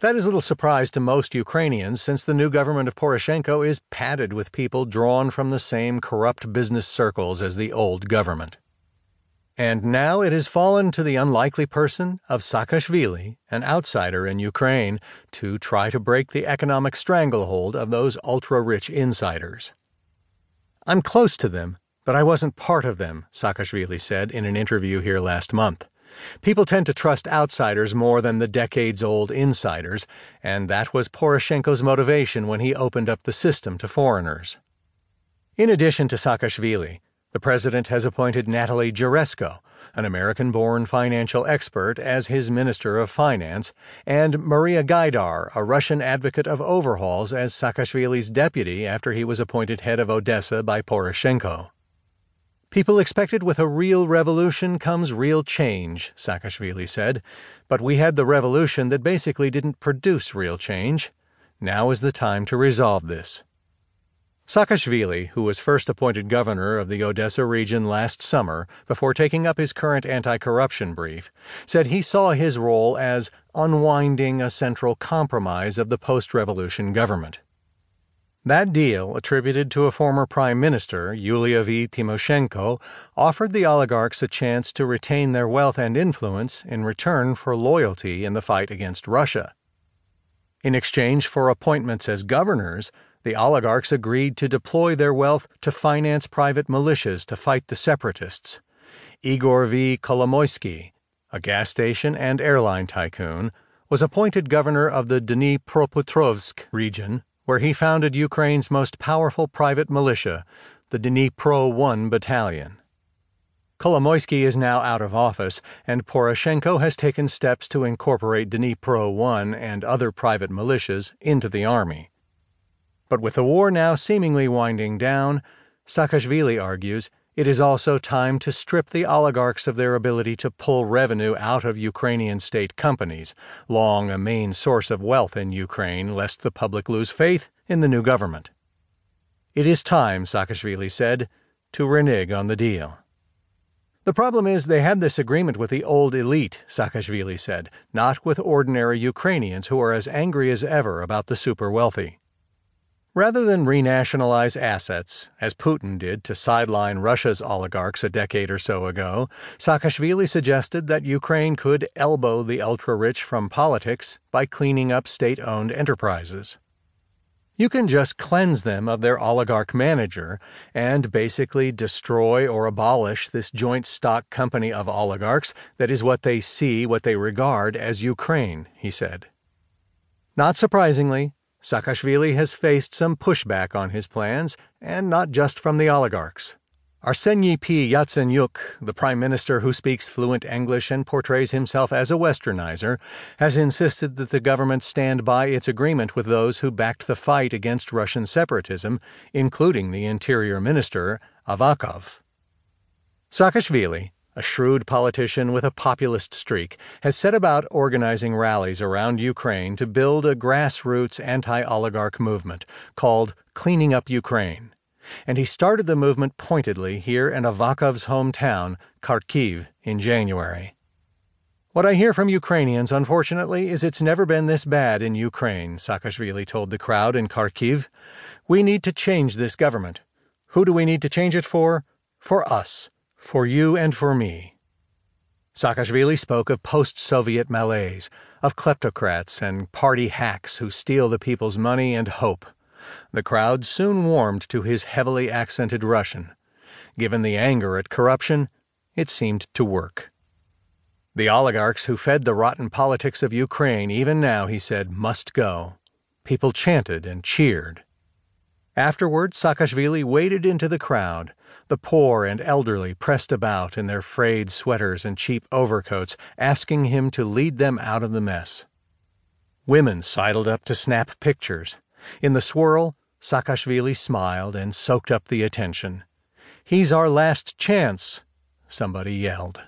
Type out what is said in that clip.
That is little surprise to most Ukrainians since the new government of Poroshenko is padded with people drawn from the same corrupt business circles as the old government. And now it has fallen to the unlikely person of Saakashvili, an outsider in Ukraine, to try to break the economic stranglehold of those ultra rich insiders. I'm close to them, but I wasn't part of them, Saakashvili said in an interview here last month. People tend to trust outsiders more than the decades old insiders, and that was Poroshenko's motivation when he opened up the system to foreigners. In addition to Saakashvili, the president has appointed Natalie Jaresko, an American born financial expert, as his Minister of Finance, and Maria Gaidar, a Russian advocate of overhauls, as Saakashvili's deputy after he was appointed head of Odessa by Poroshenko. People expected with a real revolution comes real change, Saakashvili said, but we had the revolution that basically didn't produce real change. Now is the time to resolve this. Saakashvili, who was first appointed governor of the Odessa region last summer before taking up his current anti corruption brief, said he saw his role as unwinding a central compromise of the post revolution government. That deal, attributed to a former prime minister, Yulia V. Tymoshenko, offered the oligarchs a chance to retain their wealth and influence in return for loyalty in the fight against Russia. In exchange for appointments as governors, the oligarchs agreed to deploy their wealth to finance private militias to fight the separatists. Igor V. Kolomoisky, a gas station and airline tycoon, was appointed governor of the Dnipropetrovsk region where he founded Ukraine's most powerful private militia, the Dnipro 1 Battalion. Kolomoisky is now out of office, and Poroshenko has taken steps to incorporate Dnipro 1 and other private militias into the army. But with the war now seemingly winding down, Saakashvili argues it is also time to strip the oligarchs of their ability to pull revenue out of Ukrainian state companies, long a main source of wealth in Ukraine, lest the public lose faith in the new government. It is time, Saakashvili said, to renege on the deal. The problem is they had this agreement with the old elite, Saakashvili said, not with ordinary Ukrainians who are as angry as ever about the super wealthy. Rather than renationalize assets, as Putin did to sideline Russia's oligarchs a decade or so ago, Saakashvili suggested that Ukraine could elbow the ultra rich from politics by cleaning up state owned enterprises. You can just cleanse them of their oligarch manager and basically destroy or abolish this joint stock company of oligarchs that is what they see, what they regard as Ukraine, he said. Not surprisingly, Saakashvili has faced some pushback on his plans, and not just from the oligarchs. Arseny P. Yatsenyuk, the prime minister who speaks fluent English and portrays himself as a westernizer, has insisted that the government stand by its agreement with those who backed the fight against Russian separatism, including the interior minister, Avakov. Saakashvili, a shrewd politician with a populist streak, has set about organizing rallies around Ukraine to build a grassroots anti oligarch movement called Cleaning Up Ukraine. And he started the movement pointedly here in Avakov's hometown, Kharkiv, in January. What I hear from Ukrainians, unfortunately, is it's never been this bad in Ukraine, Saakashvili told the crowd in Kharkiv. We need to change this government. Who do we need to change it for? For us for you and for me. Saakashvili spoke of post Soviet malaise, of kleptocrats and party hacks who steal the people's money and hope. The crowd soon warmed to his heavily accented Russian. Given the anger at corruption, it seemed to work. The oligarchs who fed the rotten politics of Ukraine, even now, he said, must go. People chanted and cheered. Afterward, Saakashvili waded into the crowd. The poor and elderly pressed about in their frayed sweaters and cheap overcoats, asking him to lead them out of the mess. Women sidled up to snap pictures. In the swirl, Saakashvili smiled and soaked up the attention. He's our last chance, somebody yelled.